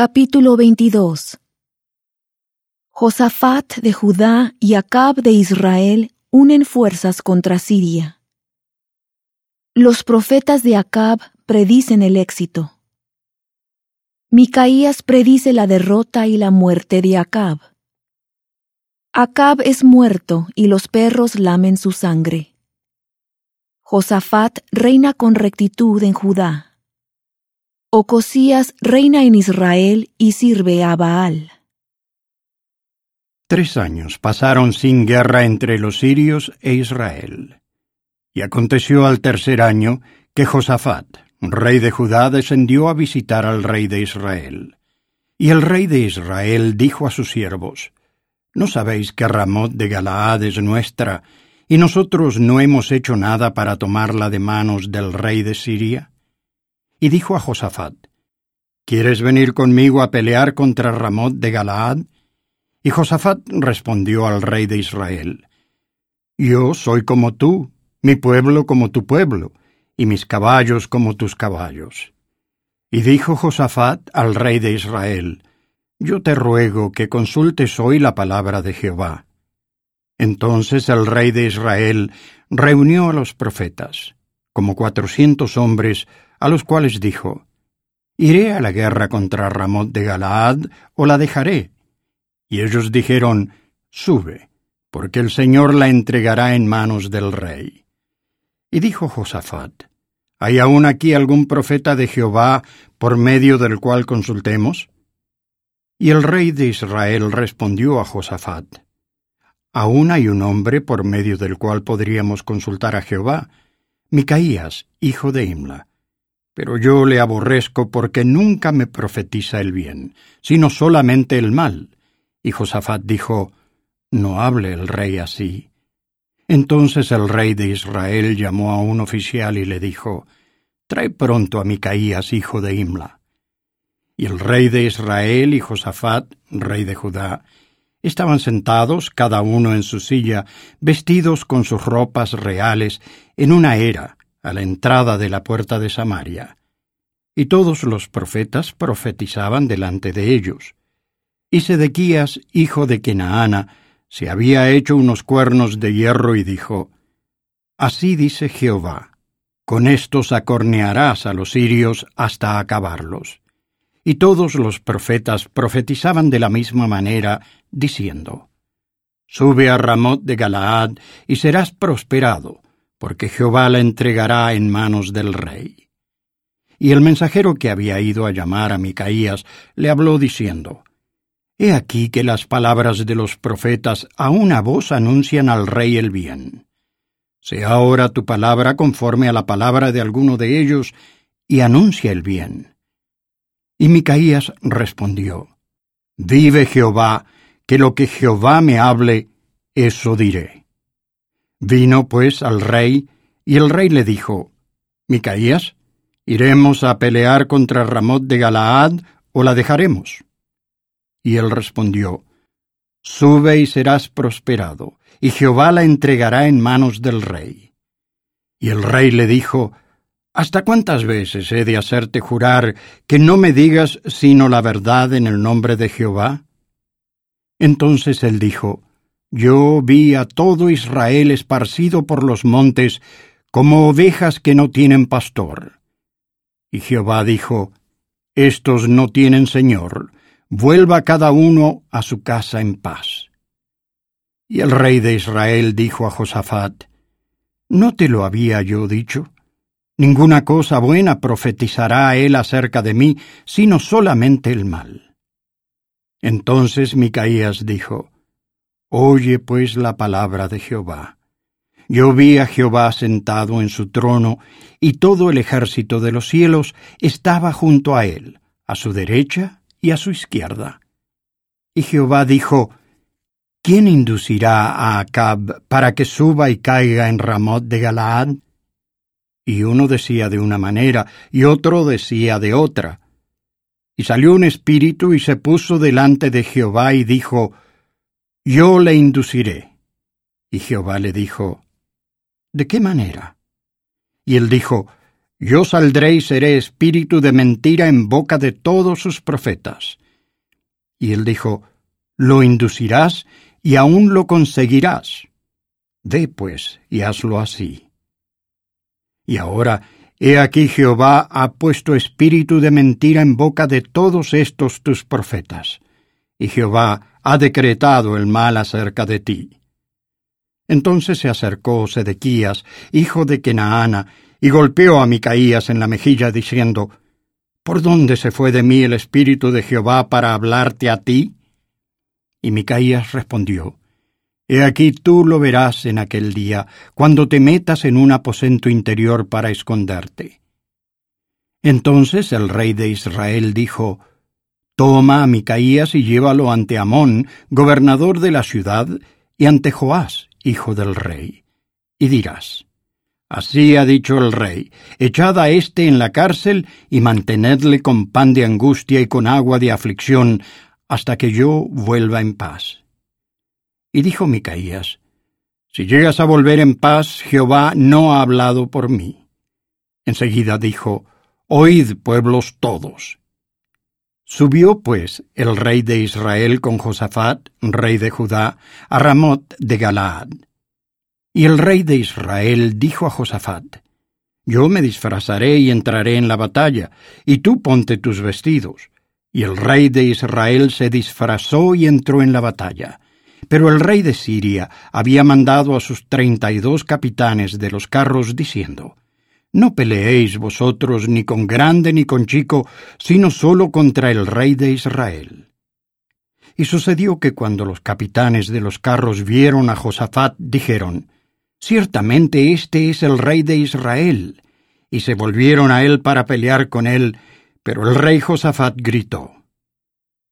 Capítulo 22 Josafat de Judá y Acab de Israel unen fuerzas contra Siria. Los profetas de Acab predicen el éxito. Micaías predice la derrota y la muerte de Acab. Acab es muerto y los perros lamen su sangre. Josafat reina con rectitud en Judá. Ocosías reina en Israel y sirve a Baal. Tres años pasaron sin guerra entre los sirios e Israel. Y aconteció al tercer año que Josafat, rey de Judá, descendió a visitar al rey de Israel. Y el rey de Israel dijo a sus siervos, ¿No sabéis que Ramot de Galaad es nuestra, y nosotros no hemos hecho nada para tomarla de manos del rey de Siria? Y dijo a Josafat, ¿Quieres venir conmigo a pelear contra Ramot de Galaad? Y Josafat respondió al rey de Israel, Yo soy como tú, mi pueblo como tu pueblo, y mis caballos como tus caballos. Y dijo Josafat al rey de Israel, Yo te ruego que consultes hoy la palabra de Jehová. Entonces el rey de Israel reunió a los profetas, como cuatrocientos hombres, a los cuales dijo, ¿Iré a la guerra contra Ramot de Galaad o la dejaré? Y ellos dijeron, Sube, porque el Señor la entregará en manos del rey. Y dijo Josafat, ¿Hay aún aquí algún profeta de Jehová por medio del cual consultemos? Y el rey de Israel respondió a Josafat, Aún hay un hombre por medio del cual podríamos consultar a Jehová, Micaías, hijo de Imla pero yo le aborrezco porque nunca me profetiza el bien, sino solamente el mal. Y Josafat dijo, No hable el rey así. Entonces el rey de Israel llamó a un oficial y le dijo, Trae pronto a Micaías, hijo de Imla. Y el rey de Israel y Josafat, rey de Judá, estaban sentados, cada uno en su silla, vestidos con sus ropas reales, en una era, a la entrada de la puerta de Samaria. Y todos los profetas profetizaban delante de ellos. Y Sedequías, hijo de Kenaana, se había hecho unos cuernos de hierro y dijo, Así dice Jehová, con estos acornearás a los sirios hasta acabarlos. Y todos los profetas profetizaban de la misma manera, diciendo, Sube a Ramot de Galaad y serás prosperado, porque Jehová la entregará en manos del rey. Y el mensajero que había ido a llamar a Micaías le habló diciendo, He aquí que las palabras de los profetas a una voz anuncian al rey el bien. Sea ahora tu palabra conforme a la palabra de alguno de ellos, y anuncia el bien. Y Micaías respondió, Vive Jehová, que lo que Jehová me hable, eso diré. Vino pues al rey, y el rey le dijo, Micaías, ¿iremos a pelear contra Ramot de Galaad o la dejaremos? Y él respondió, Sube y serás prosperado, y Jehová la entregará en manos del rey. Y el rey le dijo, ¿Hasta cuántas veces he de hacerte jurar que no me digas sino la verdad en el nombre de Jehová? Entonces él dijo, yo vi a todo Israel esparcido por los montes, como ovejas que no tienen pastor. Y Jehová dijo, Estos no tienen Señor, vuelva cada uno a su casa en paz. Y el rey de Israel dijo a Josafat, ¿No te lo había yo dicho? Ninguna cosa buena profetizará él acerca de mí, sino solamente el mal. Entonces Micaías dijo, Oye pues la palabra de Jehová. Yo vi a Jehová sentado en su trono, y todo el ejército de los cielos estaba junto a él, a su derecha y a su izquierda. Y Jehová dijo, ¿Quién inducirá a Acab para que suba y caiga en Ramot de Galaad? Y uno decía de una manera, y otro decía de otra. Y salió un espíritu y se puso delante de Jehová y dijo, yo le induciré. Y Jehová le dijo, ¿De qué manera? Y él dijo, Yo saldré y seré espíritu de mentira en boca de todos sus profetas. Y él dijo, Lo inducirás y aún lo conseguirás. Ve pues y hazlo así. Y ahora, he aquí Jehová ha puesto espíritu de mentira en boca de todos estos tus profetas, y Jehová ha decretado el mal acerca de ti. Entonces se acercó Sedequías, hijo de Kenaana, y golpeó a Micaías en la mejilla, diciendo, ¿Por dónde se fue de mí el Espíritu de Jehová para hablarte a ti? Y Micaías respondió, He aquí tú lo verás en aquel día, cuando te metas en un aposento interior para esconderte. Entonces el rey de Israel dijo, Toma a Micaías y llévalo ante Amón, gobernador de la ciudad, y ante Joás, hijo del rey. Y dirás, Así ha dicho el rey, echad a éste en la cárcel y mantenedle con pan de angustia y con agua de aflicción, hasta que yo vuelva en paz. Y dijo Micaías, Si llegas a volver en paz, Jehová no ha hablado por mí. Enseguida dijo, Oíd, pueblos todos. Subió, pues, el rey de Israel con Josafat, rey de Judá, a Ramot de Galaad. Y el rey de Israel dijo a Josafat, Yo me disfrazaré y entraré en la batalla, y tú ponte tus vestidos. Y el rey de Israel se disfrazó y entró en la batalla. Pero el rey de Siria había mandado a sus treinta y dos capitanes de los carros, diciendo, No peleéis vosotros ni con grande ni con chico, sino solo contra el rey de Israel. Y sucedió que cuando los capitanes de los carros vieron a Josafat, dijeron, Ciertamente este es el rey de Israel. Y se volvieron a él para pelear con él, pero el rey Josafat gritó.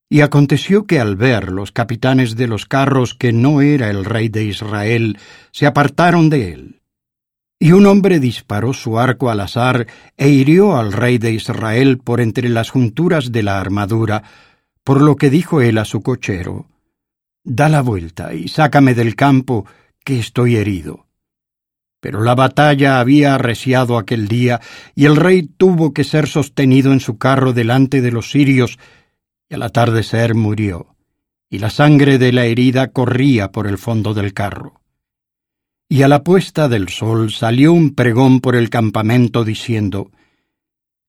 Y aconteció que al ver los capitanes de los carros que no era el rey de Israel, se apartaron de él. Y un hombre disparó su arco al azar e hirió al rey de Israel por entre las junturas de la armadura, por lo que dijo él a su cochero, Da la vuelta y sácame del campo, que estoy herido. Pero la batalla había arreciado aquel día, y el rey tuvo que ser sostenido en su carro delante de los sirios, y al atardecer murió, y la sangre de la herida corría por el fondo del carro. Y a la puesta del sol salió un pregón por el campamento diciendo,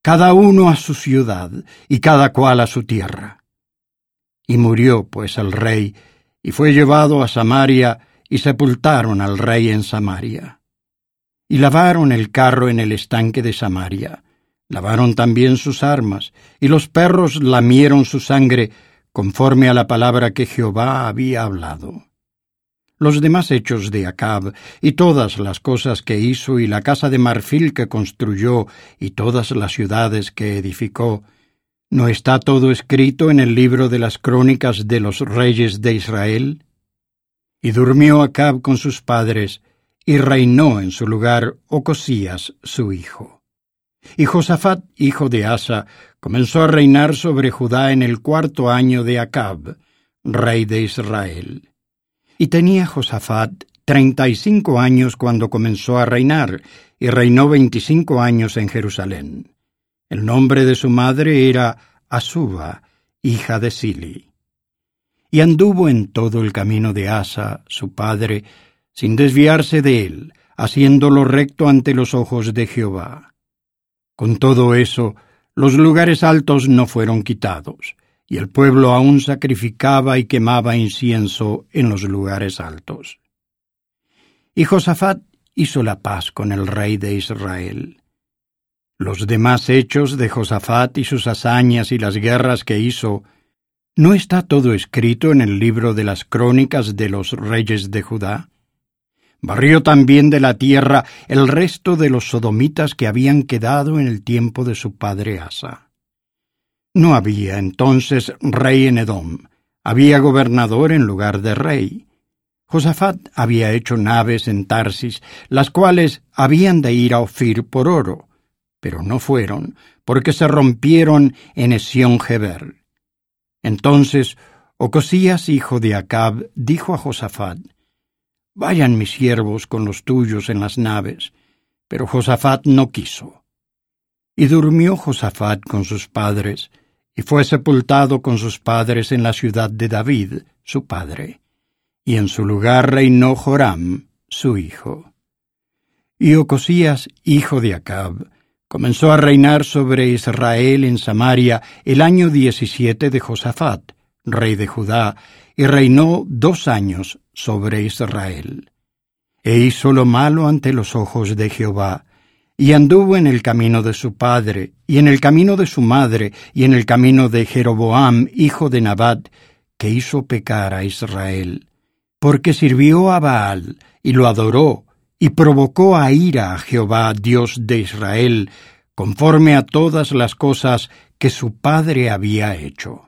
Cada uno a su ciudad, y cada cual a su tierra. Y murió, pues, el rey, y fue llevado a Samaria, y sepultaron al rey en Samaria y lavaron el carro en el estanque de Samaria. Lavaron también sus armas, y los perros lamieron su sangre, conforme a la palabra que Jehová había hablado. Los demás hechos de Acab, y todas las cosas que hizo, y la casa de marfil que construyó, y todas las ciudades que edificó, ¿no está todo escrito en el libro de las crónicas de los reyes de Israel? Y durmió Acab con sus padres, y reinó en su lugar Ocosías su hijo. Y Josafat, hijo de Asa, comenzó a reinar sobre Judá en el cuarto año de Acab, rey de Israel. Y tenía Josafat treinta y cinco años cuando comenzó a reinar, y reinó veinticinco años en Jerusalén. El nombre de su madre era Asuba, hija de Sili. Y anduvo en todo el camino de Asa, su padre, sin desviarse de él, haciéndolo recto ante los ojos de Jehová. Con todo eso, los lugares altos no fueron quitados, y el pueblo aún sacrificaba y quemaba incienso en los lugares altos. Y Josafat hizo la paz con el rey de Israel. Los demás hechos de Josafat y sus hazañas y las guerras que hizo, ¿no está todo escrito en el libro de las crónicas de los reyes de Judá? Barrió también de la tierra el resto de los sodomitas que habían quedado en el tiempo de su padre Asa. No había entonces rey en Edom, había gobernador en lugar de rey. Josafat había hecho naves en Tarsis, las cuales habían de ir a Ofir por oro, pero no fueron, porque se rompieron en Esión Geber. Entonces Ocosías, hijo de Acab, dijo a Josafat, Vayan mis siervos con los tuyos en las naves. Pero Josafat no quiso. Y durmió Josafat con sus padres, y fue sepultado con sus padres en la ciudad de David, su padre. Y en su lugar reinó Joram, su hijo. Y Ocosías, hijo de Acab, comenzó a reinar sobre Israel en Samaria el año diecisiete de Josafat, rey de Judá, y reinó dos años sobre Israel. E hizo lo malo ante los ojos de Jehová, y anduvo en el camino de su padre, y en el camino de su madre, y en el camino de Jeroboam, hijo de Nabat, que hizo pecar a Israel, porque sirvió a Baal, y lo adoró, y provocó a ira a Jehová, Dios de Israel, conforme a todas las cosas que su padre había hecho.